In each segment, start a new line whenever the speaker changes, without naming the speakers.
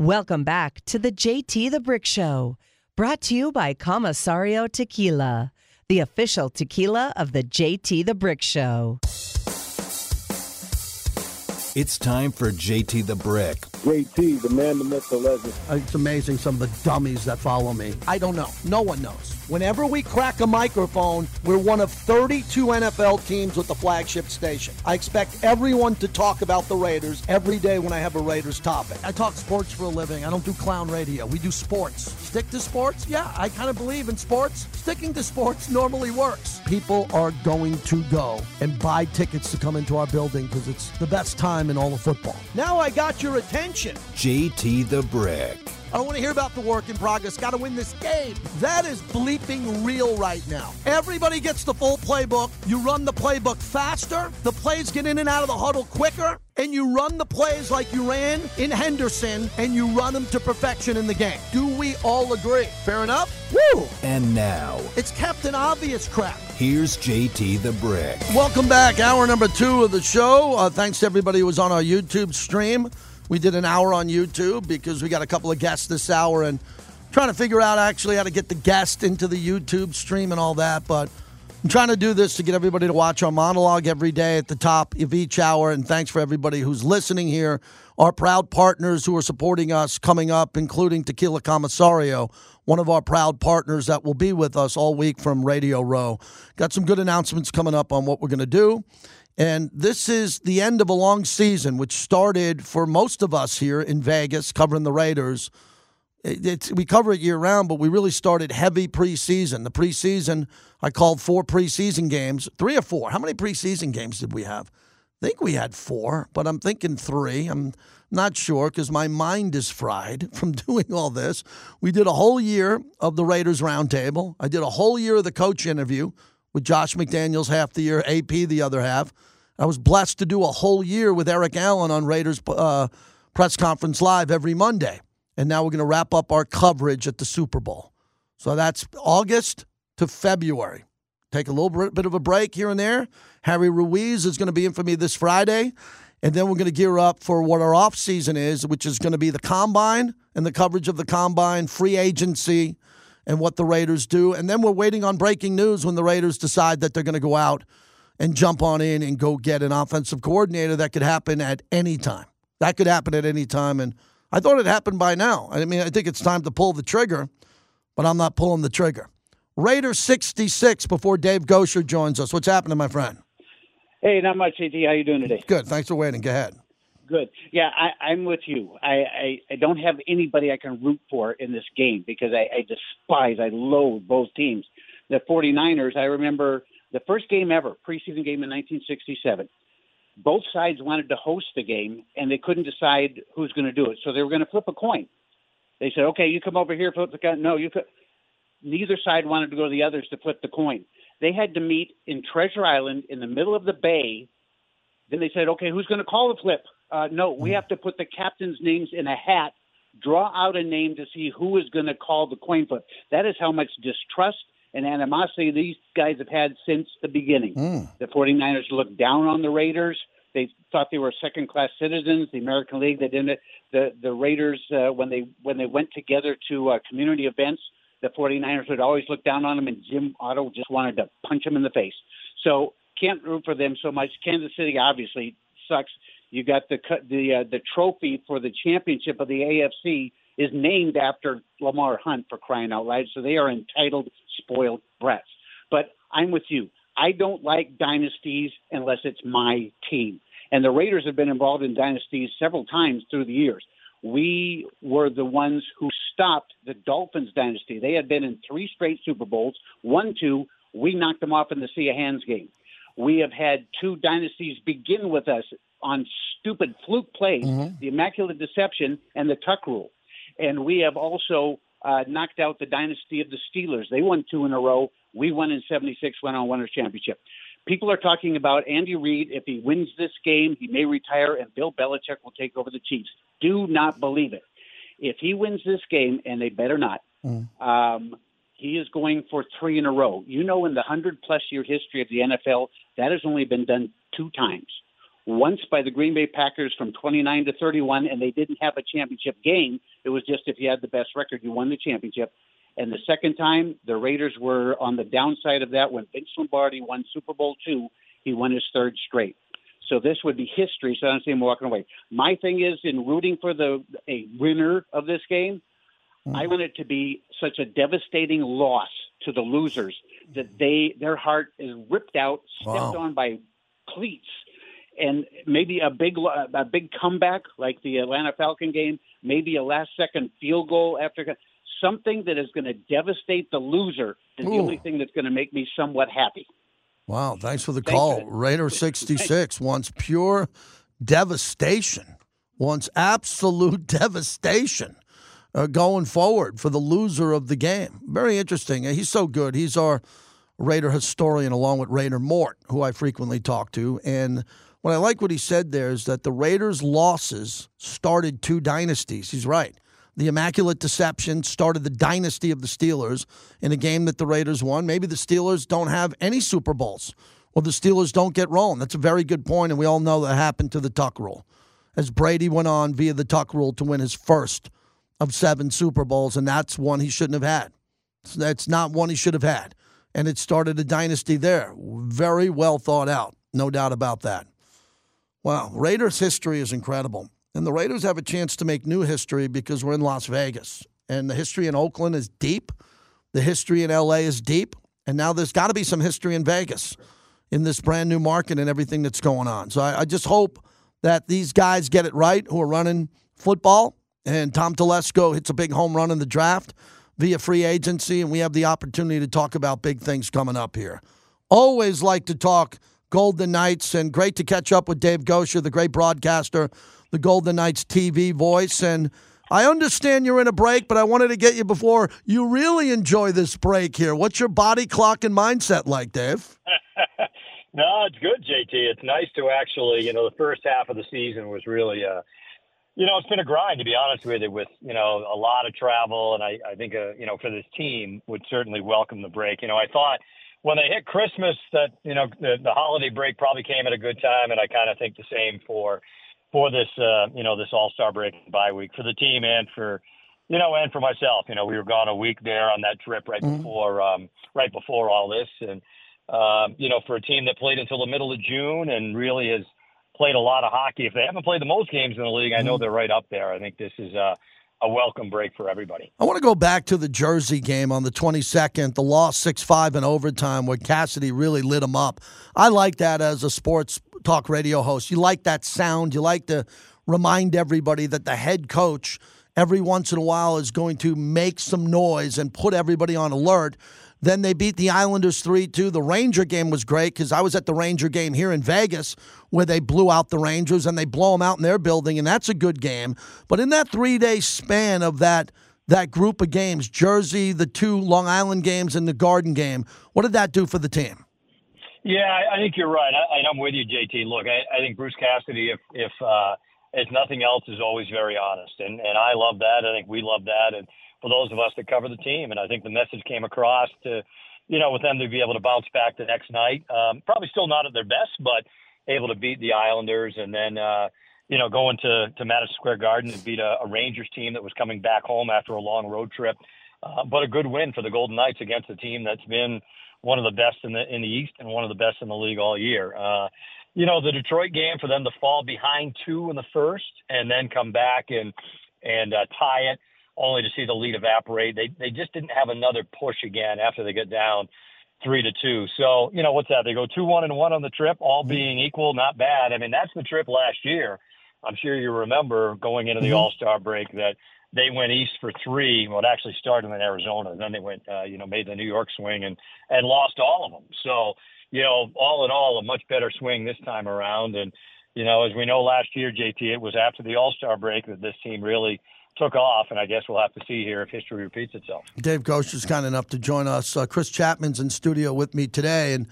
Welcome back to the JT the Brick Show, brought to you by Comisario Tequila, the official tequila of the JT the Brick Show.
It's time for JT the Brick.
JT, the man, the myth, the legend.
It's amazing some of the dummies that follow me. I don't know. No one knows. Whenever we crack a microphone, we're one of 32 NFL teams with the flagship station. I expect everyone to talk about the Raiders every day when I have a Raiders topic. I talk sports for a living. I don't do clown radio. We do sports. Stick to sports? Yeah, I kind of believe in sports. Sticking to sports normally works. People are going to go and buy tickets to come into our building because it's the best time in all of football. Now I got your attention.
JT the Brick.
I don't want to hear about the work in progress. Got to win this game. That is bleeping real right now. Everybody gets the full playbook. You run the playbook faster. The plays get in and out of the huddle quicker. And you run the plays like you ran in Henderson and you run them to perfection in the game. Do we all agree? Fair enough? Woo!
And now,
It's Captain Obvious crap.
here's JT the Brick.
Welcome back. Hour number two of the show. Uh, thanks to everybody who was on our YouTube stream. We did an hour on YouTube because we got a couple of guests this hour and trying to figure out actually how to get the guest into the YouTube stream and all that. But I'm trying to do this to get everybody to watch our monologue every day at the top of each hour. And thanks for everybody who's listening here. Our proud partners who are supporting us coming up, including Tequila Comisario, one of our proud partners that will be with us all week from Radio Row. Got some good announcements coming up on what we're going to do. And this is the end of a long season, which started for most of us here in Vegas covering the Raiders. It- It's, we cover it year round, but we really started heavy preseason. The preseason, I called four preseason games, three or four. How many preseason games did we have? I think we had four, but I'm thinking three. I'm not sure because my mind is fried from doing all this. We did a whole year of the Raiders Roundtable. I did a whole year of the coach interview with Josh McDaniels half the year, AP the other half. I was blessed to do a whole year with Eric Allen on Raiders uh, press conference live every Monday. And now we're going to wrap up our coverage at the Super Bowl. So that's August to February. Take a little bit of a break here and there. Harry Ruiz is going to be in for me this Friday. And then we're going to gear up for what our off season is, which is going to be the combine and the coverage of the combine, free agency, and what the Raiders do. And then we're waiting on breaking news when the Raiders decide that they're going to go out and jump on in and go get an offensive coordinator. That could happen at any time. That could happen at any time. And I thought it happened by now. I mean, I think it's time to pull the trigger, but I'm not pulling the trigger. Raider 66 before Dave Goucher joins us. What's happening, my friend?
Hey, not much, AT. How you doing today?
Good. Thanks for waiting. Go ahead.
Good. Yeah, I, I'm with you. I, I, I don't have anybody I can root for in this game because I, I despise, I loathe both teams. The 49ers, I remember the first game ever, preseason game in 1967. Both sides wanted to host the game, and they couldn't decide who's going to do it. So they were going to flip a coin. They said, okay, you come over here, flip the coin. No, you could. Neither side wanted to go to the others to flip the coin. They had to meet in Treasure Island in the middle of the bay. Then they said, okay, who's going to call the flip? Uh, no, we have to put the captain's names in a hat, draw out a name to see who is going to call the coin flip. That is how much distrust and animosity these guys have had since the beginning. The 49ers looked down on the Raiders. They thought they were second-class citizens. The American League, they didn't. The the Raiders, uh, when they when they went together to uh, community events, the 49ers would always look down on them, and Jim Otto just wanted to punch him in the face. So can't root for them so much. Kansas City obviously sucks. You got the the uh, the trophy for the championship of the AFC is named after Lamar Hunt for crying out loud. So they are entitled spoiled brats. But I'm with you. I don't like dynasties unless it's my team. And the Raiders have been involved in dynasties several times through the years. We were the ones who stopped the Dolphins dynasty. They had been in three straight Super Bowls, one, two. We knocked them off in the Sea of Hands game. We have had two dynasties begin with us on stupid fluke plays, mm-hmm. the Immaculate Deception and the Tuck Rule. And we have also uh, knocked out the dynasty of the Steelers. They won two in a row. We won in 76, went on winners championship. People are talking about Andy Reid. If he wins this game, he may retire and Bill Belichick will take over the Chiefs. Do not believe it. If he wins this game, and they better not, um, he is going for three in a row. You know, in the 100 plus year history of the NFL, that has only been done two times. Once by the Green Bay Packers from 29 to 31, and they didn't have a championship game. It was just if you had the best record, you won the championship. And the second time, the Raiders were on the downside of that when Vince Lombardi won Super Bowl two. He won his third straight. So this would be history. So I don't see him walking away. My thing is in rooting for the a winner of this game. Mm-hmm. I want it to be such a devastating loss to the losers that they their heart is ripped out, stepped
Wow.
on by cleats, and maybe a big a big comeback like the Atlanta Falcon game, maybe a last second field goal after something that is going to devastate the loser is the only thing that's going to make me somewhat happy.
Wow, thanks for the call. Raider 66 wants pure devastation, wants absolute devastation uh, going forward for the loser of the game. Very interesting. He's so good. He's our Raider historian, along with Raider Mort, who I frequently talk to. And what I like what he said there is that the Raiders' losses started two dynasties. He's right. The Immaculate Deception started the dynasty of the Steelers in a game that the Raiders won. Maybe the Steelers don't have any Super Bowls or the Steelers don't get rolling. That's a very good point, and we all know that happened to the Tuck rule. As Brady went on via the Tuck rule to win his first of seven Super Bowls, and that's one he shouldn't have had. So That's not one he should have had. And it started a dynasty there. Very well thought out, no doubt about that. Wow, Raiders history is incredible. And the Raiders have a chance to make new history because we're in Las Vegas. And the history in Oakland is deep. The history in LA is deep. And now there's got to be some history in Vegas in this brand new market and everything that's going on. So I, I just hope that these guys get it right who are running football. And Tom Telesco hits a big home run in the draft via free agency. And we have the opportunity to talk about big things coming up here. Always like to talk Golden Knights, and great to catch up with Dave Goucher, the great broadcaster, the Golden Knights TV voice. And I understand you're in a break, but I wanted to get you before you really enjoy this break here. What's your body clock and mindset like, Dave?
No, it's good, JT. It's nice to actually, you know, the first half of the season was really, uh, you know, it's been a grind to be honest with you, with you know a lot of travel, and I, I think, uh, you know, for this team would certainly welcome the break. You know, I thought when they hit Christmas that you know the, the holiday break probably came at a good time, and I kind of think the same for for this, uh, you know, this All Star break and bye week for the team and for you know, and for myself, you know, we were gone a week there on that trip right before, um, right before all this, and um, you know, for a team that played until the middle of June and really has played a lot of hockey. If they haven't played the most games in the league, I know they're right up there. I think this is a, a welcome break for everybody.
I want to go back to the Jersey game on the 22nd, the loss 6 5 in overtime where Cassidy really lit them up. I like that as a sports talk radio host. You like that sound. You like to remind everybody that the head coach every once in a while is going to make some noise and put everybody on alert. Then they beat the Islanders 3 2. The Ranger game was great because I was at the Ranger game here in Vegas where they blew out the Rangers and they blow them out in their building, and that's a good game. But in that three day span of that, that group of games, Jersey, the two Long Island games, and the Garden game, what did that do for the team?
Yeah, I, I think you're right. I, I'm with you, JT. Look, I, I think Bruce Cassidy, if if uh, if nothing else, is always very honest, and and I love that. I think we love that, and for those of us that cover the team, and I think the message came across to, you know, with them to be able to bounce back the next night. Um, probably still not at their best, but able to beat the Islanders, and then. uh you know, going to, to Madison Square Garden and beat a, a Rangers team that was coming back home after a long road trip. Uh, but a good win for the Golden Knights against a team that's been one of the best in the in the East and one of the best in the league all year. Uh, you know, the Detroit game for them to fall behind two in the first and then come back and and uh, tie it, only to see the lead evaporate. They they just didn't have another push again after they get down three to two. So you know what's that? They go two one and one on the trip, all being equal, not bad. I mean that's the trip last year. I'm sure you remember going into the All Star break that they went east for three. Well, it actually started in Arizona. Then they went, uh, you know, made the New York swing and and lost all of them. So, you know, all in all, a much better swing this time around. And you know, as we know, last year, JT, it was after the All Star break that this team really took off. And I guess we'll have to see here if history repeats itself.
Dave Goucher is kind enough to join us. Uh, Chris Chapman's in studio with me today, and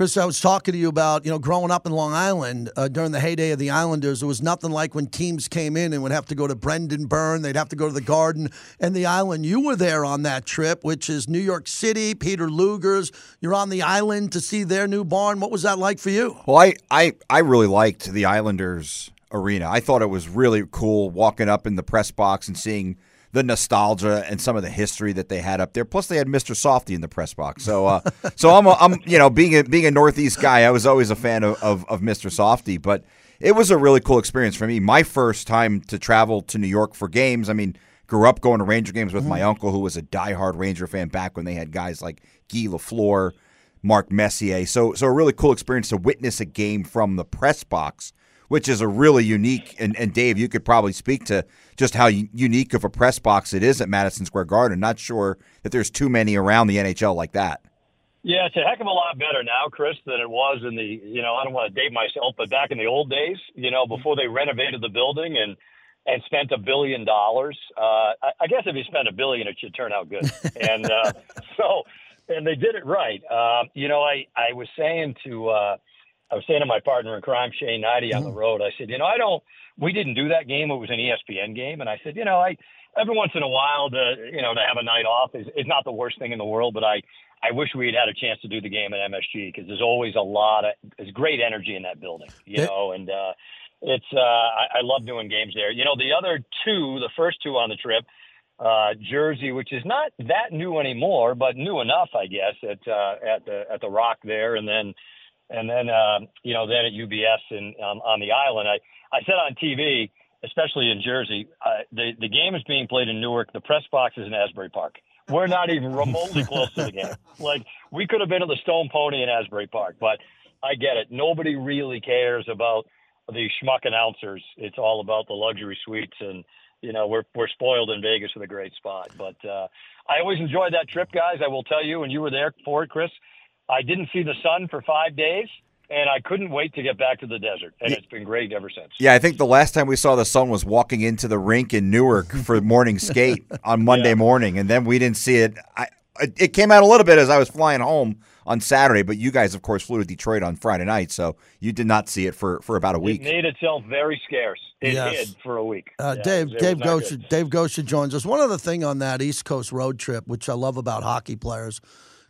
Chris, I was talking to you about, you know, growing up in Long Island uh, during the heyday of the Islanders. It was nothing like when teams came in and would have to go to Brendan Byrne. They'd have to go to the Garden and the Island. You were there on that trip, which is New York City, Peter Luger's. You're on the island to see their new barn. What was that like for you?
Well, I, I, I really liked the Islanders arena. I thought it was really cool walking up in the press box and seeing – the nostalgia and some of the history that they had up there. Plus, they had Mr. Softee in the press box. So, uh, so I'm, a, I'm, you know, being a, being a Northeast guy, I was always a fan of, of, of Mr. Softee. But it was a really cool experience for me. My first time to travel to New York for games. I mean, grew up going to Ranger games with mm-hmm. my uncle, who was a diehard Ranger fan back when they had guys like Guy Lafleur, Mark Messier. So, so a really cool experience to witness a game from the press box which is a really unique. And, and Dave, you could probably speak to just how unique of a press box it is at Madison Square Garden. Not sure that there's too many around the NHL like that.
Yeah, it's a heck of a lot better now, Chris, than it was in the, you know, I don't want to date myself, but back in the old days, you know, before they renovated the building and and spent a billion dollars. Uh, I, I guess if you spend a billion, it should turn out good. and uh, so, and they did it right. Uh, you know, I I was saying to uh, I was saying to my partner in crime, Shane Hnidy, on the mm-hmm. road, I said, you know, I don't, we didn't do that game. It was an ESPN game. And I said, you know, I, every once in a while to, you know, to have a night off is, is not the worst thing in the world, but I, I wish we had had a chance to do the game at MSG because there's always a lot of, there's great energy in that building, you know, and, uh, it's, uh, I, I love doing games there. You know, the other two, the first two on the trip, uh, Jersey, which is not that new anymore, but new enough, I guess, at uh, at the at the Rock there, and then and then uh, you know then at UBS and um, on the island. I I said on TV, especially in Jersey, uh, the the game is being played in Newark. The press box is in Asbury Park. We're not even remotely close to the game. Like we could have been at the Stone Pony in Asbury Park, but I get it. Nobody really cares about the schmuck announcers. It's all about the luxury suites and you know we're we're spoiled in Vegas with a great spot. But uh, I always enjoyed that trip, guys. I will tell you, and you were there for it, Chris. I didn't see the sun for five days, and I couldn't wait to get back to the desert, and it's been great ever since.
Yeah, I think the last time we saw the sun was walking into the rink in Newark for morning skate on Monday yeah. morning, and then we didn't see it. I, it came out a little bit as I was flying home on Saturday, but you guys, of course, flew to Detroit on Friday night, so you did not see it for, for about a week.
It made itself very scarce. It yes. did for a week.
Uh, yeah, Dave Dave Goucher Dave Goucher joins us. One other thing on that East Coast road trip, which I love about hockey players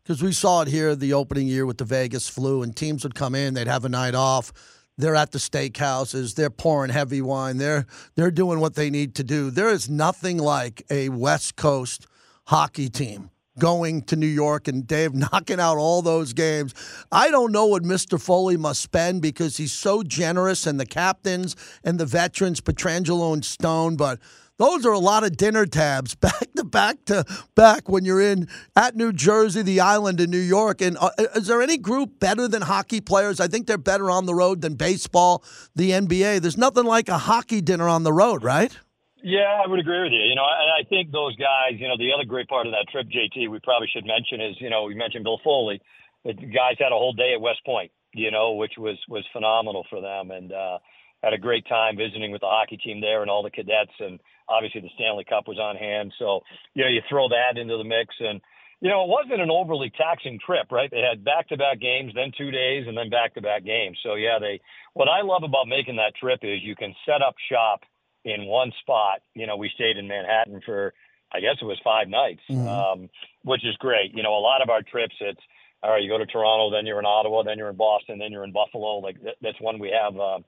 because we saw it here the opening year with the Vegas flu, and teams would come in, they'd have a night off. They're at the steakhouses. They're pouring heavy wine. They're they're doing what they need to do. There is nothing like a West Coast hockey team going to New York and Dave knocking out all those games. I don't know what Mr. Foley must spend because he's so generous and the captains and the veterans, Pietrangelo and Stone, but those are a lot of dinner tabs back to back to back when you're in at New Jersey, the island in New York. And uh, is there any group better than hockey players? I think they're better on the road than baseball, the NBA. There's nothing like a hockey dinner on the road, right?
Yeah, I would agree with you. You know, I think those guys, you know, the other great part of that trip, JT, we probably should mention is, you know, we mentioned Bill Foley. The guys had a whole day at West Point, you know, which was was phenomenal for them, and uh, had a great time visiting with the hockey team there and all the cadets and obviously the Stanley Cup was on hand. So, you know, you throw that into the mix and, you know, it wasn't an overly taxing trip, right? They had back to back games, then two days, and then back to back games. So, yeah, they, what I love about making that trip is you can set up shop in one spot. You know, we stayed in Manhattan for, I guess it was five nights, mm-hmm. um, which is great. You know, a lot of our trips, it's, all right, you go to Toronto, then you're in Ottawa, then you're in Boston, then you're in Buffalo. Like that's one we have uh,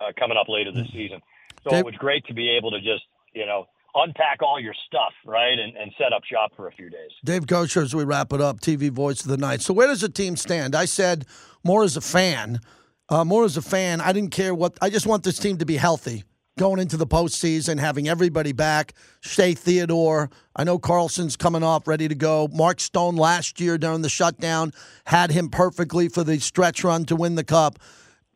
uh, coming up later this season. So Dave, it was great to be able to just you know, unpack all your stuff, right, and, and set up shop for a few days.
Dave Goucher, as we wrap it up, TV voice of the night. So where does the team stand? I said more as a fan. Uh, more as a fan, I didn't care what. I just want this team to be healthy going into the postseason, having everybody back. Shea Theodore, I know Karlsson's coming off, ready to go. Mark Stone last year during the shutdown had him perfectly for the stretch run to win the cup.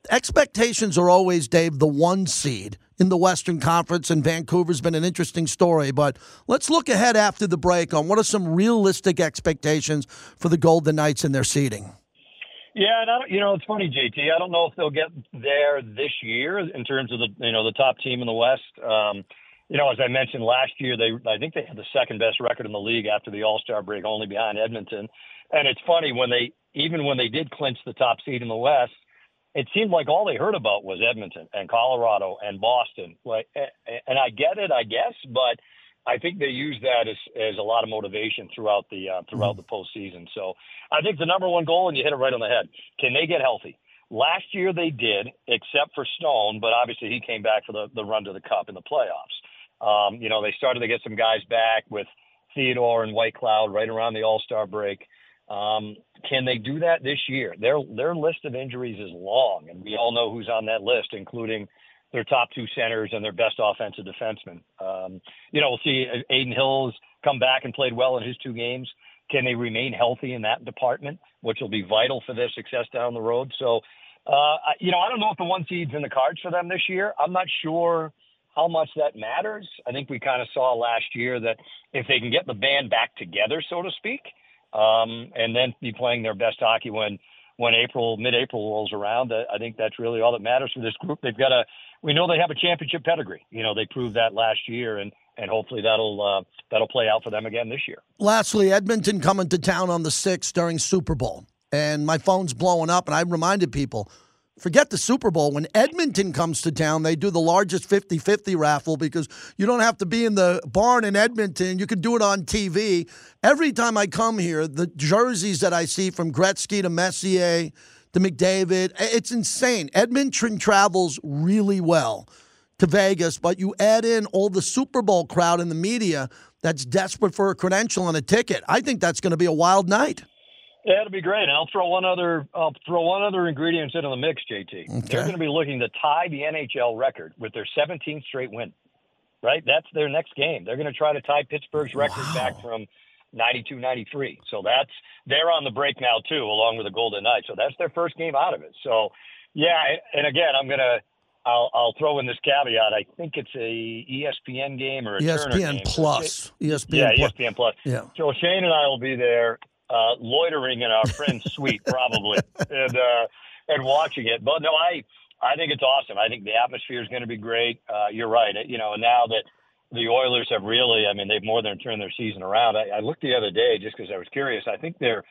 Expectations are always, Dave, the one seed in the Western Conference, and Vancouver's been an interesting story. But let's look ahead after the break on what are some realistic expectations for the Golden Knights and their seeding.
Yeah, and I don't, you know it's funny, JT. I don't know if they'll get there this year in terms of the you know the top team in the West. Um, you know, as I mentioned last year, they I think they had the second best record in the league after the All Star break, only behind Edmonton. And it's funny when they even when they did clinch the top seed in the West, it seemed like all they heard about was Edmonton and Colorado and Boston. Like, and I get it, I guess, but I think they use that as as a lot of motivation throughout the uh, throughout the postseason. So I think the number one goal, and you hit it right on the head. Can they get healthy? Last year they did, except for Stone, but obviously he came back for the the run to the cup in the playoffs. Um, you know, they started to get some guys back with Theodore and Whitecloud right around the All Star break. Um, can they do that this year? Their their list of injuries is long, and we all know who's on that list, including their top two centers and their best offensive defensemen. Um, you know, we'll see Adin Hill's come back and played well in his two games. Can they remain healthy in that department, which will be vital for their success down the road? So, uh, you know, I don't know if the one seed's in the cards for them this year. I'm not sure how much that matters. I think we kind of saw last year that if they can get the band back together, so to speak, um, and then be playing their best hockey when when April mid-April rolls around, I think that's really all that matters for this group. They've got a we know they have a championship pedigree. You know, they proved that last year, and and hopefully that'll uh, that'll play out for them again this year.
Lastly, Edmonton coming to town on the sixth during Super Bowl, and my phone's blowing up, and I reminded people. Forget the Super Bowl. When Edmonton comes to town, they do the largest 50 50 raffle because you don't have to be in the barn in Edmonton. You can do it on TV. Every time I come here, the jerseys that I see from Gretzky to Messier to McDavid. It's insane. Edmonton travels really well to Vegas, but you add in all the Super Bowl crowd and the media that's desperate for a credential and a ticket. I think that's going to be a wild night.
Yeah, it'll be great. And I'll throw one other I'll throw one other ingredient into the mix, JT. Okay. They're going to be looking to tie the NHL record with their 17th straight win. Right? That's their next game. They're going to try to tie Pittsburgh's record wow. back from 92 93. So that's they're on the break now too, along with the Golden Knights. So that's their first game out of it. So yeah, and again, I'm gonna I'll I'll throw in this caveat. I think it's a ESPN game or a
ESPN
game.
Plus. ESPN
yeah,
Plus.
ESPN Plus. Yeah. So Shane and I will be there, uh, loitering in our friend's suite probably, and uh, and watching it. But no, I I think it's awesome. I think the atmosphere is going to be great. Uh, you're right. You know, now that the Oilers have really, I mean, they've more than turned their season around. I, I looked the other day just because I was curious. I think they're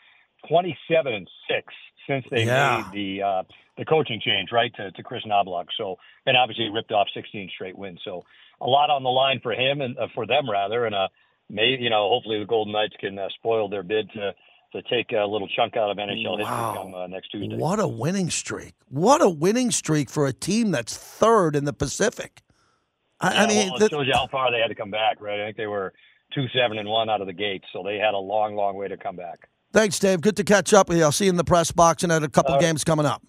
27 and six since they yeah. made the uh, the coaching change, right, to, to Kris Knoblauch. So, and obviously ripped off 16 straight wins. So, a lot on the line for him and uh, for them rather. And uh, may you know, hopefully the Golden Knights can uh, spoil their bid to to take a little chunk out of NHL wow. history come uh, next Tuesday.
What a winning streak! What a winning streak for a team that's third in the Pacific. I,
yeah,
I mean,
well, it shows you how far they had to come back, right? I think they were two seven and one out of the gate, so they had a long, long way to come back.
Thanks, Dave. Good to catch up with you. I'll see you in the press box and at a couple uh, games coming up.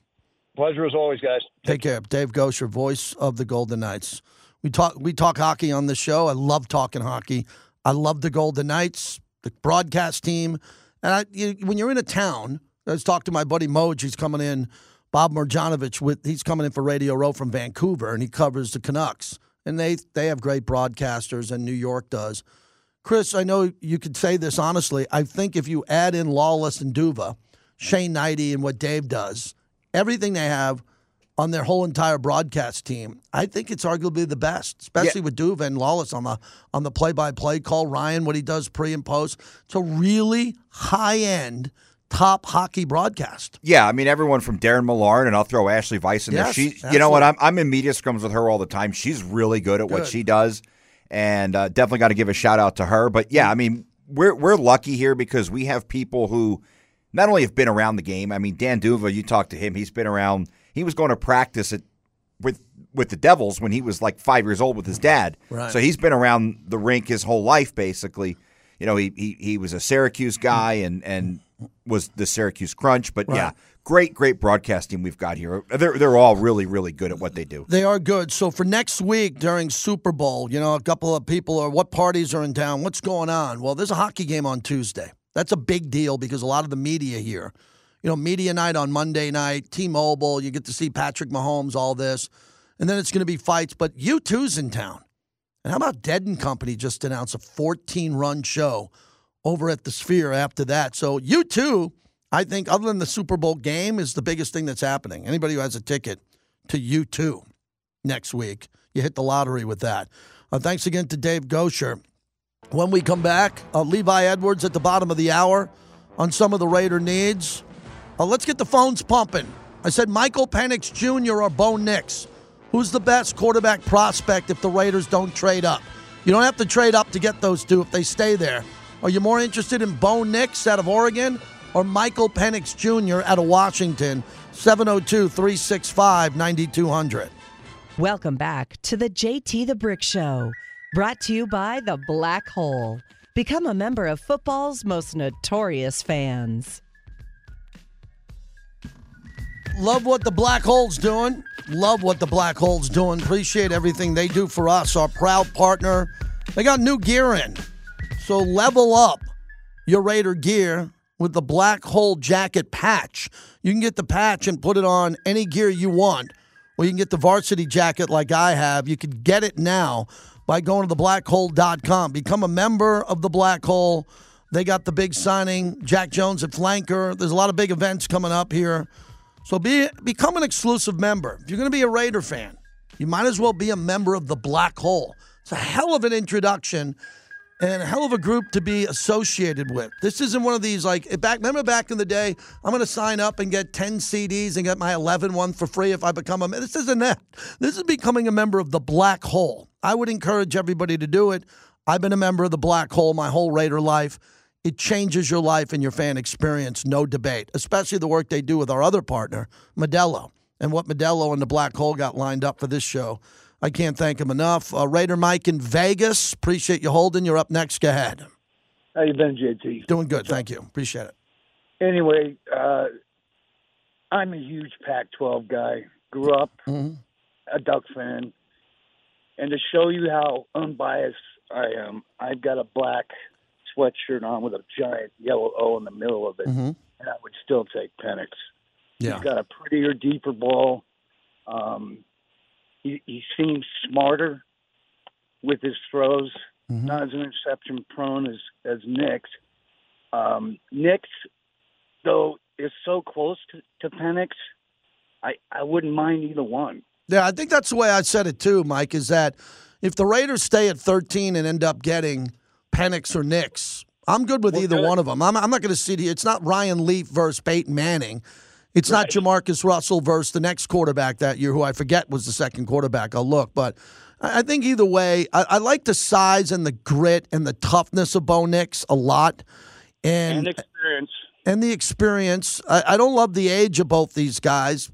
Pleasure as always, guys.
Take, Take care. Dave Goucher, voice of the Golden Knights. We talk we talk hockey on the show. I love talking hockey. I love the Golden Knights, the broadcast team, and I, you, when you're in a town. Let's talk to my buddy Moj. He's coming in. Bob Marjanovic with he's coming in for Radio Row from Vancouver, and he covers the Canucks and they they have great broadcasters, and New York does. Chris, I know you could say this honestly. I think if you add in Lawless and D'Uva, Shane Hnidy, and what Dave does, everything they have on their whole entire broadcast team, I think it's arguably the best, especially yeah. with D'Uva and Lawless on the on the play by play call. Ryan, what he does pre and post. It's a really high end top hockey broadcast.
Yeah, I mean everyone from Darren Millard and I'll throw Ashley Weiss in yes, there. She, absolutely. you know what? I'm I'm in media scrums with her all the time. She's really good at good. what she does, and uh, definitely got to give a shout out to her. But yeah, I mean we're we're lucky here because we have people who not only have been around the game. I mean Dan D'Uva, you talk to him. He's been around. He was going to practice at with with the Devils when he was like five years old with his dad.
Right.
So he's been around the rink his whole life basically. You know, he he, he was a Syracuse guy and and was the Syracuse Crunch. But right. yeah, great, great broadcasting we've got here. They're they're all really, really good at what they do.
They are good. So for next week during Super Bowl, you know, a couple of people are what parties are in town, what's going on? Well, there's a hockey game on Tuesday. That's a big deal because a lot of the media here, you know, media night on Monday night, T-Mobile, you get to see Patrick Mahomes, all this, and then it's going to be fights. But U2's in town. And how about Dead and Company just announced a 14 run show over at the Sphere after that. So U2, I think, other than the Super Bowl game, is the biggest thing that's happening. Anybody who has a ticket to U2 next week, you hit the lottery with that. Uh, thanks again to Dave Goucher. When we come back, uh, Levi Edwards at the bottom of the hour on some of the Raider needs. Uh, let's get the phones pumping. I said Michael Penix Jr. or Bo Nix. Who's the best quarterback prospect if the Raiders don't trade up? You don't have to trade up to get those two if they stay there. Are you more interested in Bo Nix out of Oregon or Michael Penix Jr. out of Washington? 702 365 9200.
Welcome back to the JT the Brick Show, brought to you by The Black Hole. Become a member of football's most notorious fans.
Love what the Black Hole's doing. Love what the Black Hole's doing. Appreciate everything they do for us, our proud partner. They got new gear in. So level up your Raider gear with the Black Hole Jacket patch. You can get the patch and put it on any gear you want. Or you can get the varsity jacket like I have. You can get it now by going to theblackhole.com. Become a member of the Black Hole. They got the big signing, Jack Jones at flanker. There's a lot of big events coming up here. So be become an exclusive member. If you're going to be a Raider fan, you might as well be a member of the Black Hole. It's a hell of an introduction and a hell of a group to be associated with. This isn't one of these like eh, back. Remember back in the day, I'm going to sign up and get 10 CDs and get my 11 one for free if I become a. Member. This isn't that. This is becoming a member of the Black Hole. I would encourage everybody to do it. I've been a member of the Black Hole my whole Raider life. It changes your life and your fan experience, no debate. Especially the work they do with our other partner, Modelo, and what Modelo and the Black Hole got lined up for this show. I can't thank him enough. Uh, Raider Mike in Vegas, appreciate you holding. You're up next. Go ahead.
How you been, JT?
Doing good, thank you. Appreciate it.
Anyway, uh, I'm a huge Pac-12 guy. Grew up
Mhm.
a Duck fan, and to show you how unbiased I am, I've got a black sweatshirt on with a giant yellow O in the middle of it,
Mhm.
and I would still take Penix.
Yeah.
He's got a prettier, deeper ball. Um, he, he seems smarter with his throws,
Mhm.
not as interception prone as as Nix. Um, Nix, though, is so close to, to Penix. I I wouldn't mind either one.
Yeah, I think that's the way I said it too, Mike, is that if the Raiders stay at 13 and end up getting Penix or Nix, I'm good with
We're
either
good.
one of them. I'm, I'm not going to sit here. It's not Ryan Leaf versus Peyton Manning. It's not JaMarcus Russell versus the next quarterback that year, who I forget was the second quarterback. I'll look. But I I think either way, I, I like the size and the grit and the toughness of Bo Nix a lot.
And experience.
and the experience. I, I don't love the age of both these guys.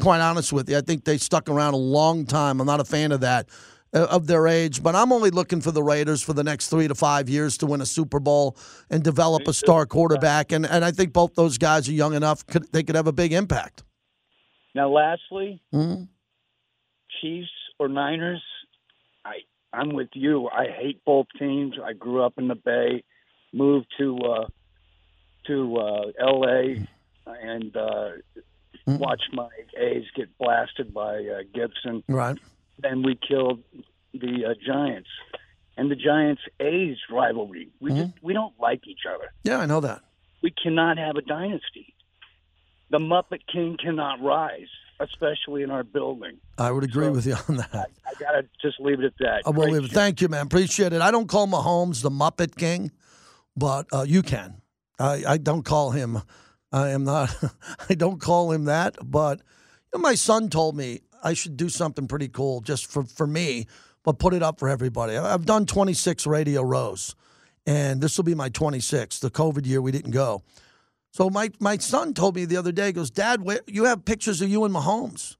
Quite honest with you, I think they stuck around a long time. I'm not a fan of that of their age, but I'm only looking for the Raiders for the next three to five years to win a Super Bowl and develop a star quarterback. And and I think both those guys are young enough; could, they could have a big impact.
Now, lastly,
Mhm.
Chiefs or Niners, I I'm with you. I hate both teams. I grew up in the Bay, moved to uh, to uh, L.A. and uh, watched my A's get blasted by uh, Gibson.
Right.
Then we killed the uh, Giants, and the Giants A's rivalry. We just we don't like each other.
Yeah, I know that.
We cannot have a dynasty. The Muppet King cannot rise, especially in our building.
I would agree with you on that.
I gotta just leave it at that.
I will
Great
leave it.
show.
Thank you, man. Appreciate it. I don't call Mahomes the Muppet King, but uh, you can. I, I don't call him. I am not. I don't call him that. But you know, my son told me I should do something pretty cool just for for me, but put it up for everybody. I've done 26 radio rows, and this will be my 26th. The COVID year we didn't go. So my my son told me the other day, goes, Dad, where, you have pictures of you and Mahomes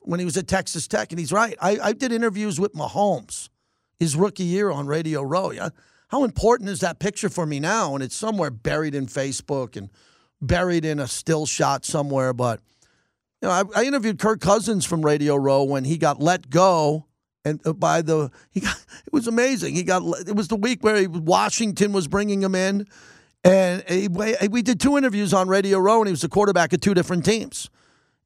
when he was at Texas Tech, and he's right. I, I did interviews with Mahomes his rookie year on Radio Row. Yeah, how important is that picture for me now? And it's somewhere buried in Facebook and buried in a still shot somewhere. But you know, I, I interviewed Kirk Cousins from Radio Row when he got let go. And uh, by the he got, it was amazing. He got it was the week where he, Washington was bringing him in, and he, we did two interviews on Radio Row, and he was the quarterback of two different teams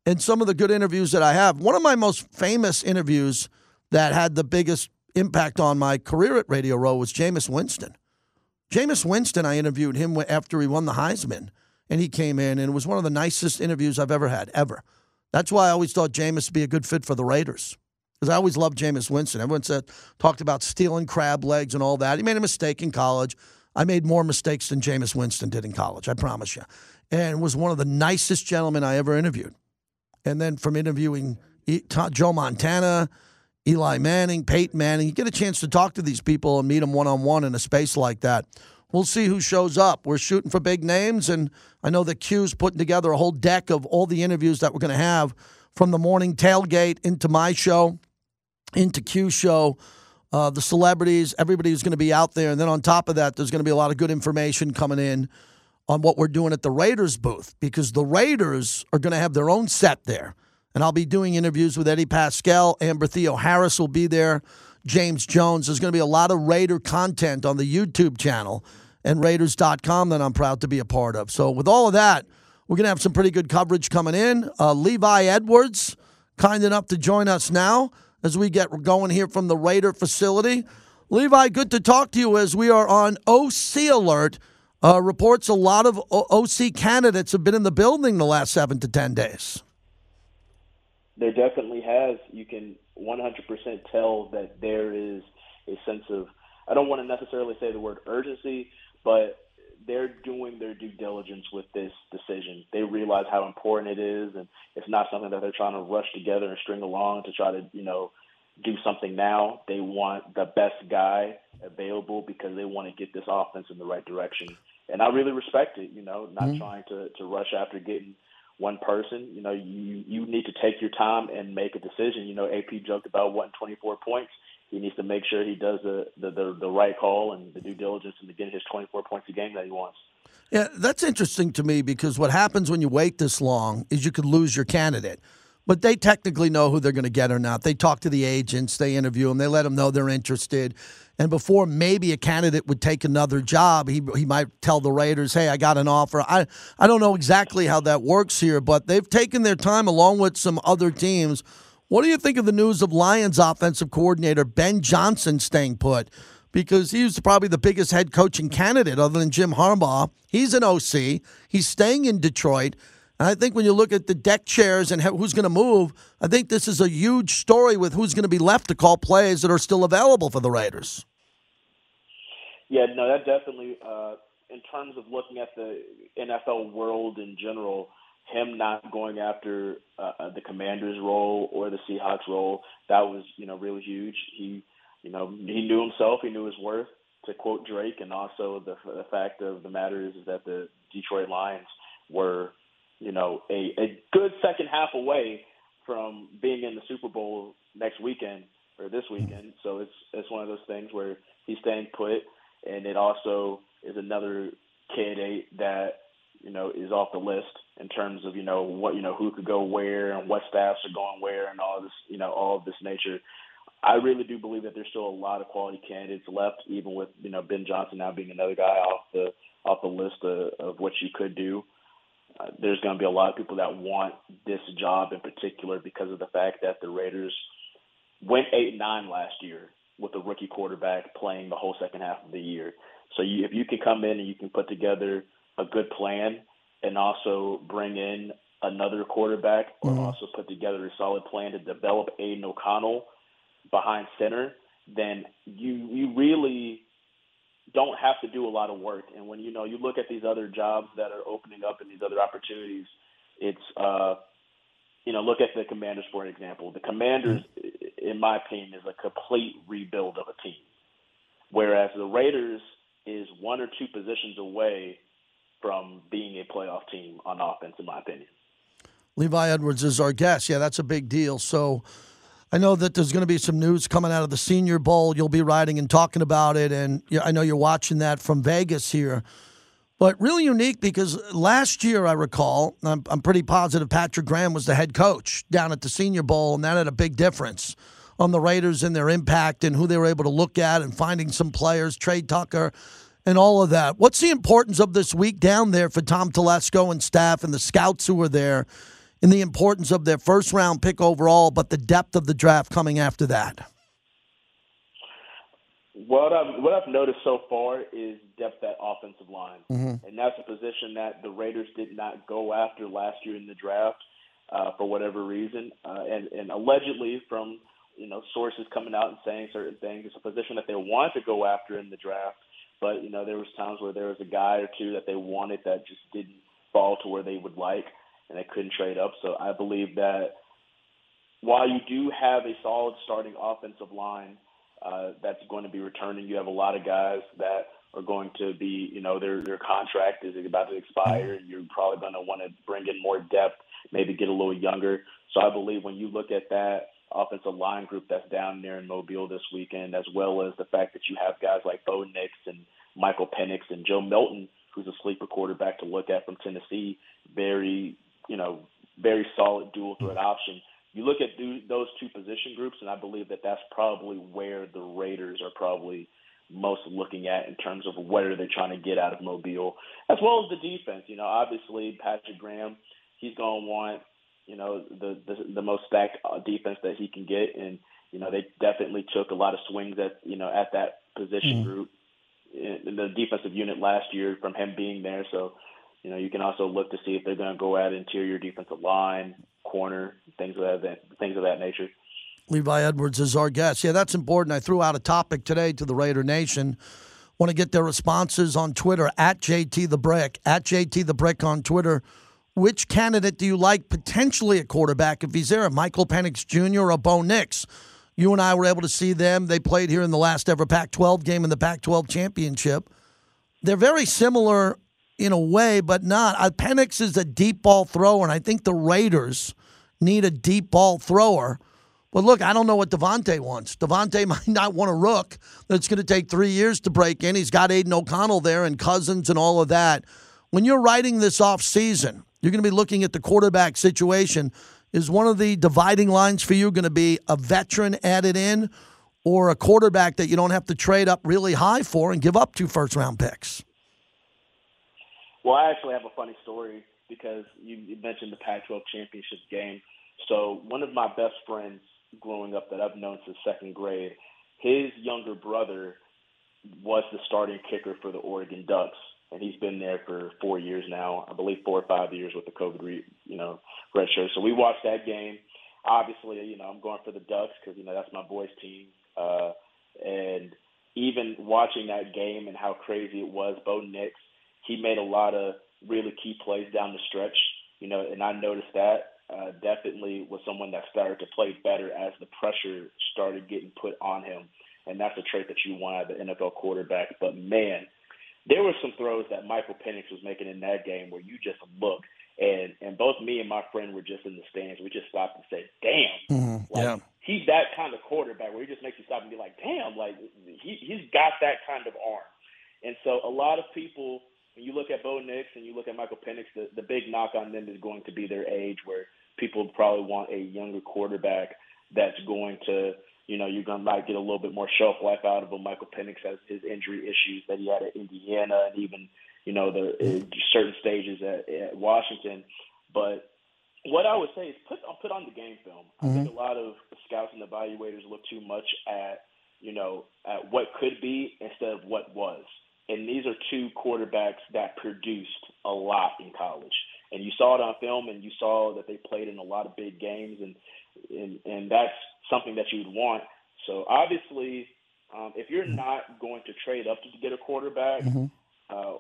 and some of the good interviews that I have. One of my most famous interviews that had the biggest impact on my career at Radio Row was Jameis Winston. Jameis Winston, I interviewed him after he won the Heisman, and he came in, and it was one of the nicest interviews I've ever had, ever. That's why I always thought Jameis would be a good fit for the Raiders. because I always loved Jameis Winston. Everyone said talked about stealing crab legs and all that. He made a mistake in college. I made more mistakes than Jameis Winston did in college. I promise you, and was one of the nicest gentlemen I ever interviewed. And then from interviewing Joe Montana, Eli Manning, Peyton Manning, you get a chance to talk to these people and meet them one on one in a space like that. We'll see who shows up. We're shooting for big names, and I know that Q's putting together a whole deck of all the interviews that we're going to have from the morning tailgate into my show, into Q show, uh, the celebrities, everybody who's going to be out there. And then on top of that, there's going to be a lot of good information coming in on what we're doing at the Raiders booth because the Raiders are going to have their own set there. And I'll be doing interviews with Eddie Paskal. Amber Theoharis will be there. James Jones. There's going to be a lot of Raider content on the YouTube channel and Raiders.com that I'm proud to be a part of. So, with all of that, we're going to have some pretty good coverage coming in. Uh, Levi Edwards, kind enough to join us now as we get going here from the Raider facility. Levi, good to talk to you as we are on OC alert. Uh, reports a lot of o- OC candidates have been in the building the last seven to 10 days.
there definitely has. You can 100% tell that there is a sense of, I don't want to necessarily say the word urgency, but they're doing their due diligence with this decision. They realize how important it is, and it's not something that they're trying to rush together and string along to try to, you know, do something now. They want the best guy available because they want to get this offense in the right direction. And I really respect it, you know, not mm-hmm. trying to, to rush after getting one person. You know, you you need to take your time and make a decision. You know, AP joked about wanting 24 points. He needs to make sure he does the the, the, the right call and the due diligence and to get his 24 points a game that he wants.
Yeah, that's interesting to me because what happens when you wait this long is you could lose your candidate. But they technically know who they're going to get or not. They talk to the agents, they interview them, they let them know they're interested. And before maybe a candidate would take another job, he, he might tell the Raiders, hey, I got an offer. I, I don't know exactly how that works here, but they've taken their time along with some other teams. What do you think of the news of Lions offensive coordinator Ben Johnson staying put? Because he was probably the biggest head coaching candidate other than Jim Harbaugh. He's an OC. He's staying in Detroit. And I think when you look at the deck chairs and who's going to move, I think this is a huge story with who's going to be left to call plays that are still available for the Raiders.
Yeah, no, that definitely. Uh, in terms of looking at the NFL world in general, him not going after uh, uh, the Commanders' role or the Seahawks' role, that was you know really huge. He, you know, he knew himself. He knew his worth. To quote Drake, and also the the fact of the matter is, is that the Detroit Lions were, you know, a, a good second half away from being in the Super Bowl next weekend or this weekend. So it's it's one of those things where he's staying put, and it also is another candidate that you know is off the list in terms of you know what you know who could go where and what staffs are going where and all this you know all of this nature. I really do believe that there's still a lot of quality candidates left, even with you know Ben Johnson now being another guy off the off the list of, of what you could do. Uh, there's going to be a lot of people that want this job in particular because of the fact that the Raiders went eight nine last year with a rookie quarterback playing the whole second half of the year. So you, if you can come in and you can put together a good plan and also bring in another quarterback or also put together a solid plan to develop Aidan O'Connell behind center, then you you really don't have to do a lot of work. And when you know you look at these other jobs that are opening up and these other opportunities, it's uh, you know look at the Commanders for an example. The Commanders, in my opinion, is a complete rebuild of a team, whereas the Raiders is one or two positions away from being a playoff team on offense, in my opinion.
Levi Edwards is our guest. Yeah, that's a big deal. So I know that there's going to be some news coming out of the Senior Bowl. You'll be writing and talking about it, and I know you're watching that from Vegas here. But really unique because last year, I recall, I'm, I'm pretty positive Patrick Graham was the head coach down at the Senior Bowl, and that had a big difference on the Raiders and their impact and who they were able to look at and finding some players, Tre Tucker, and all of that. What's the importance of this week down there for Tom Telesco and staff and the scouts who are there, and the importance of their first round pick overall, but the depth of the draft coming after that?
What I've what I've noticed so far is depth at offensive line, and that's a position that the Raiders did not go after last year in the draft uh, for whatever reason, uh, and and allegedly from you know sources coming out and saying certain things. It's a position that they wanted to go after in the draft, but you know there was times where there was a guy or two that they wanted that just didn't fall to where they would like, and they couldn't trade up. So I believe that while you do have a solid starting offensive line uh, that's going to be returning, you have a lot of guys that are going to be, you know, their their contract is about to expire, and you're probably going to want to bring in more depth, maybe get a little younger. So I believe when you look at that offensive line group that's down there in Mobile this weekend, as well as the fact that you have guys like Bo Nix and Michael Penix and Joe Milton, who's a sleeper quarterback to look at from Tennessee, very, you know, very solid dual threat option. You look at those two position groups, and I believe that that's probably where the Raiders are probably most looking at in terms of what are they trying to get out of Mobile, as well as the defense. You know, obviously Patrick Graham, he's going to want you know the, the the most stacked uh, defense that he can get, and you know they definitely took a lot of swings at you know at that position mm group in the defensive unit last year from him being there. So you know you can also look to see if they're going to go at interior defensive line, corner, things of that things of that nature.
Levi Edwards is our guest. Yeah, that's important. I threw out a topic today to the Raider Nation. Want to get their responses on Twitter at JT the Brick at JT the Brick on Twitter. Which candidate do you like potentially at quarterback if he's there? Michael Penix Jr. or Bo Nix? You and I were able to see them. They played here in the last ever Pac 12 game in the Pac 12 championship. They're very similar in a way, but not. Uh, Penix is a deep ball thrower, and I think the Raiders need a deep ball thrower. But look, I don't know what Davante wants. Davante might not want a rook that's going to take three years to break in. He's got Aidan O'Connell there and Cousins and all of that. When you're writing this off season, you're going to be looking at the quarterback situation. Is one of the dividing lines for you going to be a veteran added in or a quarterback that you don't have to trade up really high for and give up two first round picks?
Well, I actually have a funny story because you mentioned the Pac 12 championship game. So, one of my best friends growing up that I've known since second grade, his younger brother was the starting kicker for the Oregon Ducks and he's been there for four years now. I believe four or five years with the COVID, re, you know, red shirt. So we watched that game. Obviously, you know, I'm going for the Ducks because you know that's my boys' team. Uh, and even watching that game and how crazy it was, Bo Nix, he made a lot of really key plays down the stretch. You know, and I noticed that uh, definitely was someone that started to play better as the pressure started getting put on him. And that's a trait that you want of the NFL quarterback. But man, there were some throws that Michael Penix was making in that game where you just look and and both me and my friend were just in the stands. We just stopped and said, "Damn!"
Mm-hmm.
Like,
yeah,
he's that kind of quarterback where he just makes you stop and be like, "Damn!" Like he he's got that kind of arm. And so a lot of people, when you look at Bo Nix and you look at Michael Penix, the the big knock on them is going to be their age, where people probably want a younger quarterback that's going to you know, you're gonna might get a little bit more shelf life out of him. Michael Penix has his injury issues that he had at Indiana, and even you know the uh, certain stages at, at Washington. But what I would say is put put on the game film. Mm-hmm. I think a lot of scouts and evaluators look too much at you know at what could be instead of what was. And these are two quarterbacks that produced a lot in college. And you saw it on film, and you saw that they played in a lot of big games, and and, and that's something that you would want. So obviously, um, if you're not going to trade up to get a quarterback, mm-hmm. uh,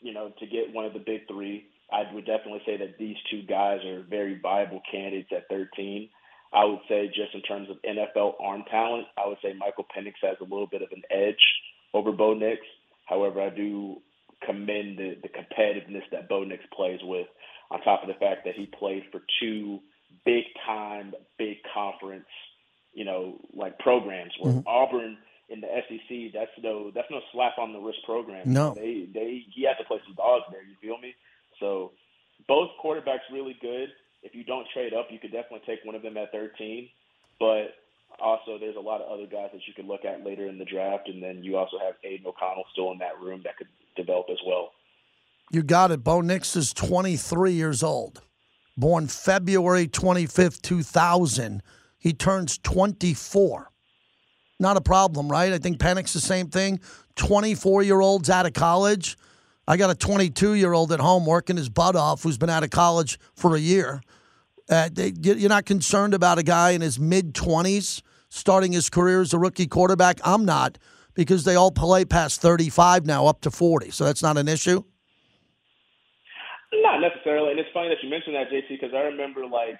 you know, to get one of the big three, I would definitely say that these two guys are very viable candidates at 13. I would say just in terms of NFL arm talent, I would say Michael Penix has a little bit of an edge over Bo Nix. However, I do commend the, the competitiveness that Bo Nix plays with, on top of the fact that he played for two big time, big conference, you know, like programs. Where mm-hmm. Auburn in the SEC, that's no that's no slap on the wrist program.
No,
they they he has to play some dogs there. You feel me? So both quarterbacks really good. If you don't trade up, you could definitely take one of them at 13. But also, there's a lot of other guys that you could look at later in the draft, and then you also have Aidan O'Connell still in that room that could develop as well.
You got it. Bo Nix is 23 years old born February 25th, 2000. He turns 24. Not a problem, right? I think Penix the same thing. 24 year olds out of college. I got a 22 year old at home working his butt off who's been out of college for a year. Uh, they, you're not concerned about a guy in his mid 20s starting his career as a rookie quarterback. I'm not because they all play past 35 now, up to 40. So that's not an issue.
Not necessarily, and it's funny that you mentioned that, JT, because I remember like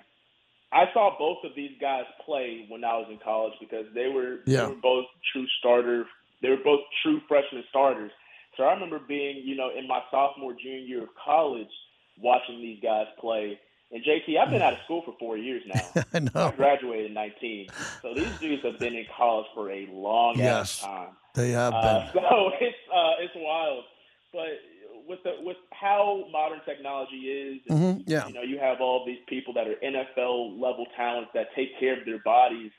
I saw both of these guys play when I was in college because they were
Yeah.
they were both true starter. They were both true freshman starters. So I remember being, you know, in my sophomore junior year of college, watching these guys play. And JT, I've been out of school for four years now.
I know.
I graduated in 19. So these dudes have been in college for a long
Yes.
time.
They have been.
Uh, so it's uh, it's wild, but with the with how modern technology is,
Mhm, yeah.
you know, you have all these people that are NFL level talents that take care of their bodies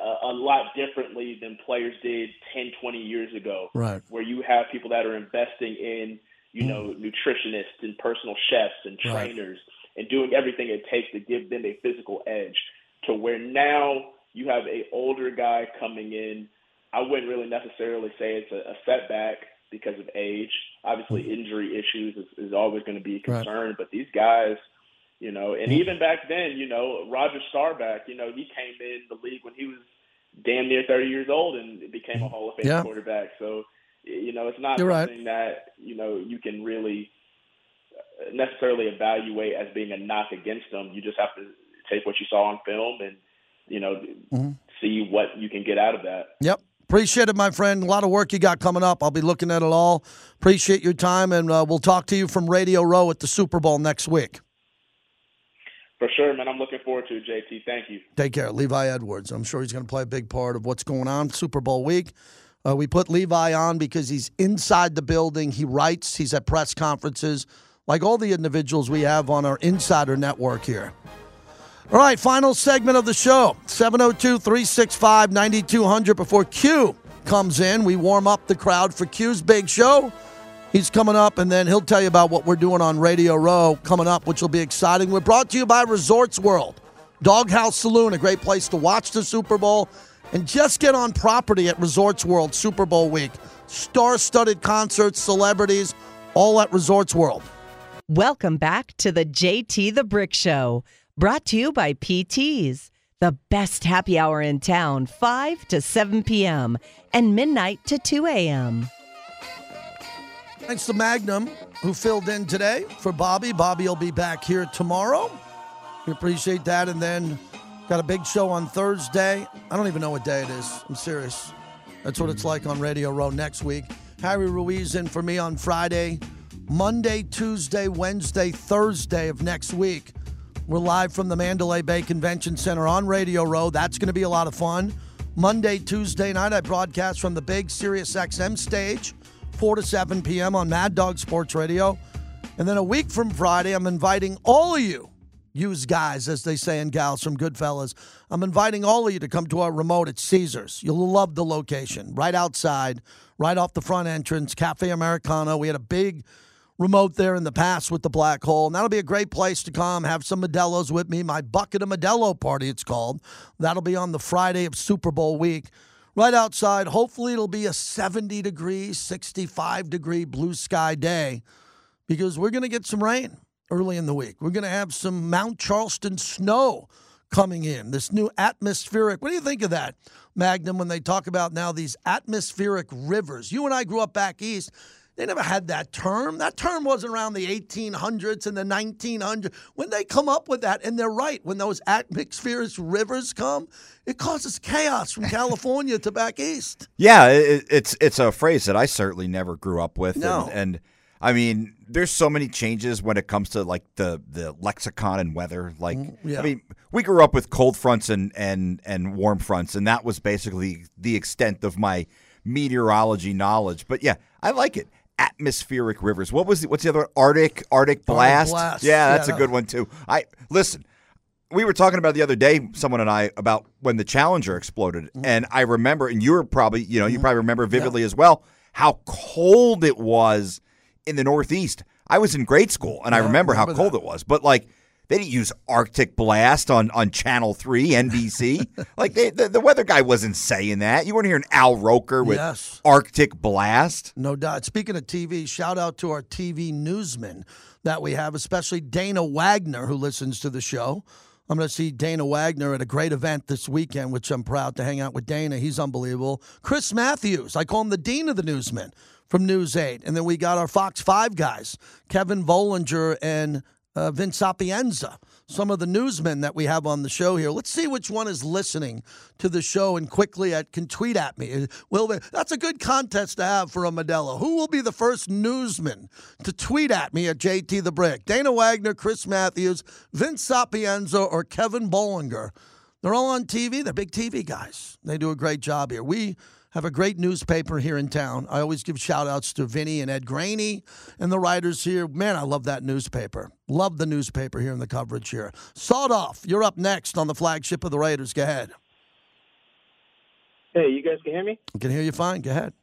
uh, a lot differently than players did 10, 20 years ago.
Right.
Where you have people that are investing in, you know, nutritionists and personal chefs and
Mm. Right.
trainers and doing everything it takes to give them a physical edge. To where now you have a older guy coming in. I wouldn't really necessarily say it's a, a setback because of age. Obviously, injury issues is, is always going to be a
Mm. Right.
Concern, but these guys, you know, and even back then, you know, Roger Staubach, you know, he came in the league when he was damn near 30 years old and became a Hall of Fame
Yeah.
quarterback. So, you know, it's not
You're right.
something that, you know, you can really uh, necessarily evaluate as being a knock against them. You just have to take what you saw on film and, you know,
Mm-hmm.
see what you can get out of that.
Yep. Appreciate it, my friend. A lot of work you got coming up. I'll be looking at it all. Appreciate your time, and uh, we'll talk to you from Radio Row at the Super Bowl next week.
For sure, man. I'm looking forward to it, JT. Thank you.
Take care. Levi Edwards. I'm sure he's going to play a big part of what's going on Super Bowl week. Uh, we put Levi on because he's inside the building. He writes, he's at press conferences, like all the individuals we have on our insider network here. All right, final segment of the show 702 365 9200 before Q comes in. We warm up the crowd for Q's big show. He's coming up, and then he'll tell you about what we're doing on Radio Row coming up, which will be exciting. We're brought to you by Resorts World, Doghouse Saloon, a great place to watch the Super Bowl and just get on property at Resorts World Super Bowl week. Star studded concerts, celebrities, all at Resorts World.
Welcome back to the JT the Brick Show, brought to you by PTs, the best happy hour in town, 5 to 7 p.m. and midnight to 2 a.m.
Thanks to Magnum, who filled in today for Bobby. Bobby will be back here tomorrow. We appreciate that. And then got a big show on Thursday. I don't even know what day it is. I'm serious. That's what it's like on Radio Row next week. Harry Ruiz in for me on Friday. Monday, Tuesday, Wednesday, Thursday of next week. We're live from the Mandalay Bay Convention Center on Radio Row. That's going to be a lot of fun. Monday, Tuesday night, I broadcast from the big Sirius XM stage, 4 to 7 p.m. on Mad Dog Sports Radio. And then a week from Friday, I'm inviting all of you, use guys, as they say in gals from Goodfellas. I'm inviting all of you to come to our remote at Caesars. You'll love the location, right outside, right off the front entrance, Cafe Americano. We had a big remote there in the past with the black hole. And that'll be a great place to come, have some Modelo's with me. My Bucket of Modelo party, it's called. That'll be on the Friday of Super Bowl week. Right outside. Hopefully, it'll be a 70 degree, 65 degree blue sky day because we're going to get some rain early in the week. We're going to have some Mount Charleston snow coming in. This new atmospheric. What do you think of that, Magnum, when they talk about now these atmospheric rivers? You and I grew up back east. They never had that term. That term wasn't around the 1800s and the 1900s. When they come up with that, and they're right, when those atmospheric rivers come, it causes chaos from California to back east.
Yeah, it, it's it's a phrase that I certainly never grew up with,
No.
and, and I mean, there's so many changes when it comes to like the the lexicon and weather. Like, mm,
yeah.
I mean, we grew up with cold fronts and and and warm fronts, and that was basically the extent of my meteorology knowledge. But yeah, I like it. Atmospheric rivers. What was the, what's the other one? Arctic Arctic blast?
blast.
Yeah, that's
Yeah,
a good one too. I listen we were talking about the other day, someone and I, about when the Challenger exploded,
Mm-hmm.
and I remember, and you were probably, you know, you probably remember vividly as well how cold it was in the Northeast. I was in grade school, and I
Yeah,
remember, how cold
that.
it was. But like, they didn't use Arctic Blast on on Channel Three, NBC. like, they, the, the weather guy wasn't saying that. You weren't hearing Al Roker with
Yes.
Arctic Blast.
No doubt. Speaking of TV, shout out to our TV newsmen that we have, especially Dana Wagner, who listens to the show. I'm going to see Dana Wagner at a great event this weekend, which I'm proud to hang out with Dana. He's unbelievable. Chris Matthews, I call him the dean of the newsmen from News 8. And then we got our Fox 5 guys, Kevin Bollinger and uh, Vince Sapienza, some of the newsmen that we have on the show here. Let's see which one is listening to the show and quickly at, can tweet at me. Will that's a good contest to have for a Modelo. Who will be the first newsman to tweet at me at JT the Brick? Dana Wagner, Chris Matthews, Vince Sapienza, or Kevin Bollinger? They're all on TV. They're big TV guys. They do a great job here. We have a great newspaper here in town. I always give shout outs to Vinny and Ed Graney and the writers here. Man, I love that newspaper. Love the newspaper here and the coverage here. Sawed off, you're up next on the flagship of the Raiders. Go ahead.
Hey, you guys can hear me?
I can hear you fine. Go ahead.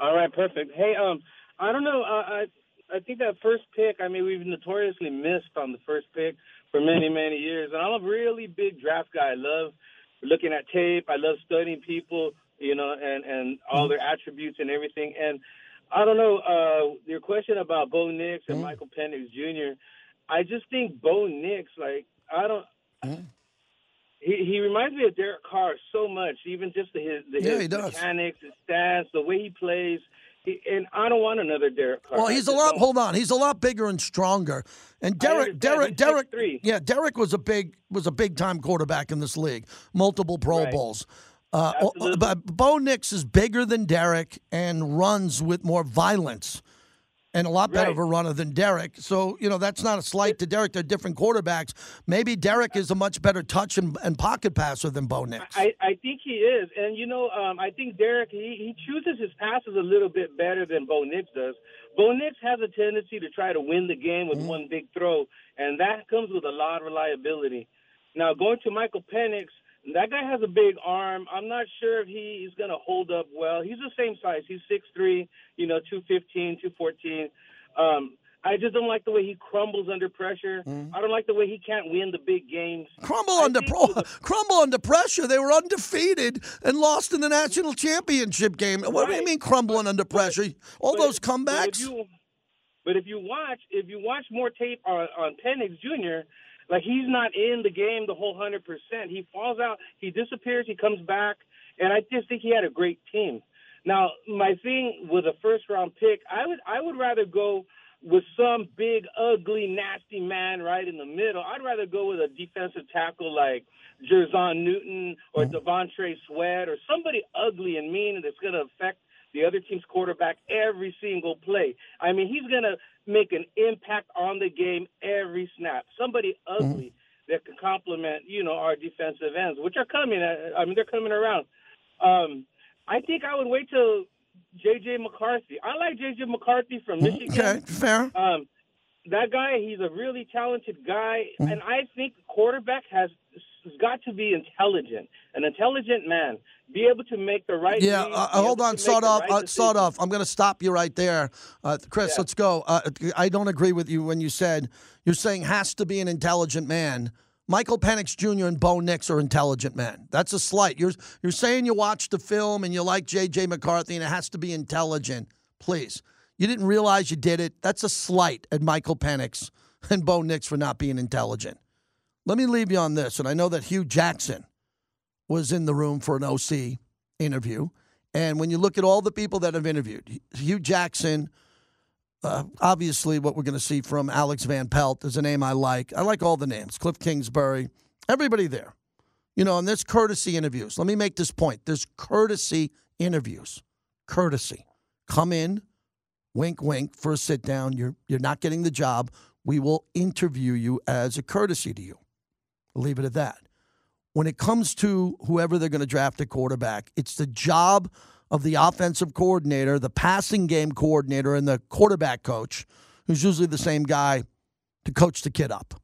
All right, perfect. Hey, um, I don't know. I I, I think that first pick. I mean, we've notoriously missed on the first pick for many many years, and I'm a really big draft guy. I love looking at tape. I love studying people you know, and and all their attributes and everything. And I don't know uh, your question about Bo Nix and
Mm.
Michael Penix Jr. I just think Bo Nix, like I don't.
Mm.
He, he reminds me of Derek Carr so much, even just the, his, the,
Yeah,
his
he does.
mechanics, his stance, the way he plays. He, and I don't want another Derek Carr.
Well, he's a lot.
don't.
Hold on, he's a lot bigger and stronger. And Derek. Derek, Derek,
6'3".
yeah, Derek was a big was a big time quarterback in this league, multiple Pro
Right.
Bowls. Uh, but Bo Nix is bigger than Derek and runs with more violence and a lot better of a runner than Derek. So you know that's not a slight to Derek. They're different quarterbacks. Maybe Derek is a much better touch and, and pocket passer than Bo Nix.
I, I think he is, and you know, um, I think Derek he, he chooses his passes a little bit better than Bo Nix does. Bo Nix has a tendency to try to win the game with one big throw, and that comes with a lot of reliability. Now, going to Michael Penix, that guy has a big arm. I'm not sure if he is going to hold up well. He's the same size. He's 6'3", you know, 215, 214. Um, I just don't like the way he crumbles under pressure. I don't like the way he can't win the big games.
Crumble
I
under pro,
a-
crumble under pressure. They were undefeated and lost in the national championship game. What do you mean crumbling under pressure? All
But-
those
but if
comebacks.
you- But if you watch, if you watch more tape on, on Penix Jr., like he's not in the game the whole hundred percent. He falls out, he disappears, he comes back, and I just think he had a great team. Now, my thing with a first round pick, I would I would rather go with some big, ugly, nasty man right in the middle. I'd rather go with a defensive tackle like Jer'Zhan Newton or mm-hmm. T'Vondre Sweat or somebody ugly and mean that's going to affect the other team's quarterback every single play. I mean, he's going to make an impact on the game every snap. Somebody ugly that can complement, you know, our defensive ends, which are coming. uh, I mean, they're coming around. Um, I think I would wait till J.J. McCarthy. I like J.J. McCarthy from Michigan.
Okay, fair.
Um, that guy, he's a really talented guy, and I think quarterback has got to be intelligent, an intelligent man, be able to make the right.
Yeah, uh, hold on, sawed off,
right
uh, sawed off. I'm going to stop you right there, uh, Chris.
Yeah.
Let's go. Uh, I don't agree with you when you said you're saying has to be an intelligent man. Michael Penix Jr. and Bo Nix are intelligent men. That's a slight. You're you're saying you watched the film and you like J.J. McCarthy and it has to be intelligent. Please, you didn't realize you did it. That's a slight at Michael Penix and Bo Nix for not being intelligent. Let me leave you on this, and I know that Hue Jackson was in the room for an OC interview. And when you look at all the people that have interviewed, Hue Jackson, uh, obviously what we're going to see from Alex Van Pelt is a name I like. I like all the names. Cliff Kingsbury, everybody there. You know, and there's courtesy interviews. Let me make this point. There's courtesy interviews. Courtesy. Come in, wink, wink, for a sit down. You're you're not getting the job. We will interview you as a courtesy to you. Leave it at that when it comes to whoever they're going to draft a quarterback, it's the job of the offensive coordinator, the passing game coordinator, and the quarterback coach, who's usually the same guy, to coach the kid up.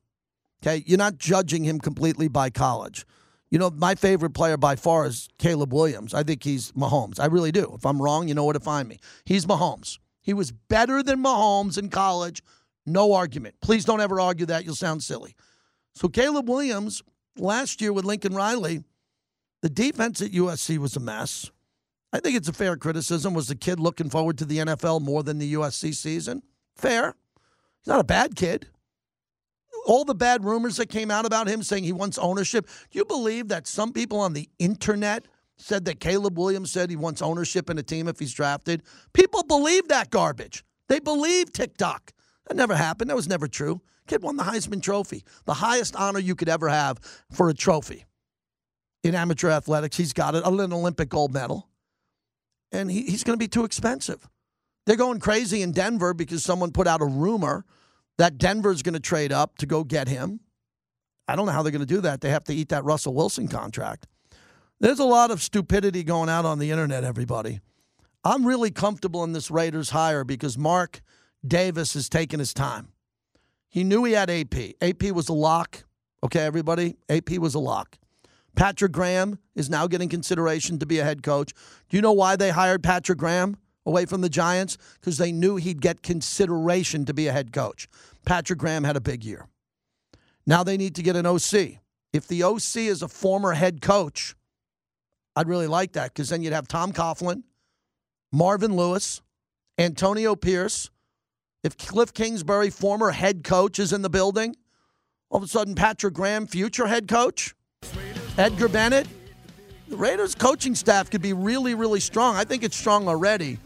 Okay, you're not judging him completely by college. You know, my favorite player by far is Caleb Williams. I think he's Mahomes. I really do. If I'm wrong, you know where to find me. He's Mahomes. He was better than Mahomes in college. No argument. Please don't ever argue that. You'll sound silly. So Caleb Williams last year with Lincoln Riley, the defense at USC was a mess. I think it's a fair criticism. Was the kid looking forward to the NFL more than the USC season? Fair. He's not a bad kid. all the bad rumors that came out about him saying he wants ownership. Do you believe that some people on the internet said that Caleb Williams said he wants ownership in a team if he's drafted? People believe that garbage. They believe TikTok. That never happened. That was never true. Kid won the Heisman Trophy, the highest honor you could ever have for a trophy in amateur athletics. He's got it, an Olympic gold medal. And he, he's going to be too expensive. They're going crazy in Denver because someone put out a rumor that Denver's going to trade up to go get him. I don't know how they're going to do that. They have to eat that Russell Wilson contract. There's a lot of stupidity going out on the internet, everybody. I'm really comfortable in this Raiders hire because Mark Davis has taken his time. He knew he had AP. AP was a lock. Okay, everybody? AP was a lock. Patrick Graham is now getting consideration to be a head coach. Do you know why they hired Patrick Graham away from the Giants? Because they knew he'd get consideration to be a head coach. Patrick Graham had a big year. Now they need to get an OC. If the OC is a former head coach, I'd really like that because then you'd have Tom Coughlin, Marvin Lewis, Antonio Pierce. If Cliff Kingsbury, former head coach, is in the building, all of a sudden Patrick Graham, future head coach, Edgar Bennett, the Raiders coaching staff could be really, really strong. I think it's strong already,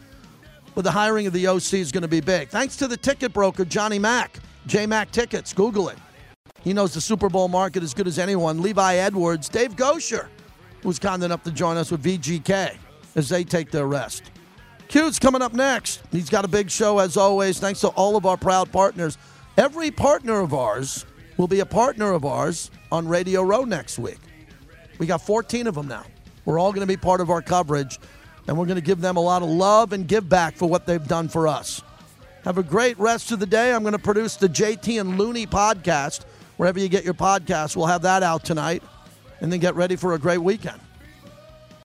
but the hiring of the OC is going to be big. Thanks to the ticket broker, Johnny Mack, J Mac Tickets. Google it. He knows the Super Bowl market as good as anyone. Levi Edwards, Dave Goucher, who's kind enough to join us with VGK as they take their rest. Q's coming up next. He's got a big show as always. Thanks to all of our proud partners. Every partner of ours will be a partner of ours on Radio Row next week. We got 14 of them now. We're all going to be part of our coverage, and we're going to give them a lot of love and give back for what they've done for us. Have a great rest of the day. I'm going to produce the JT and Looney podcast. Wherever you get your podcast, we'll have that out tonight. And then get ready for a great weekend.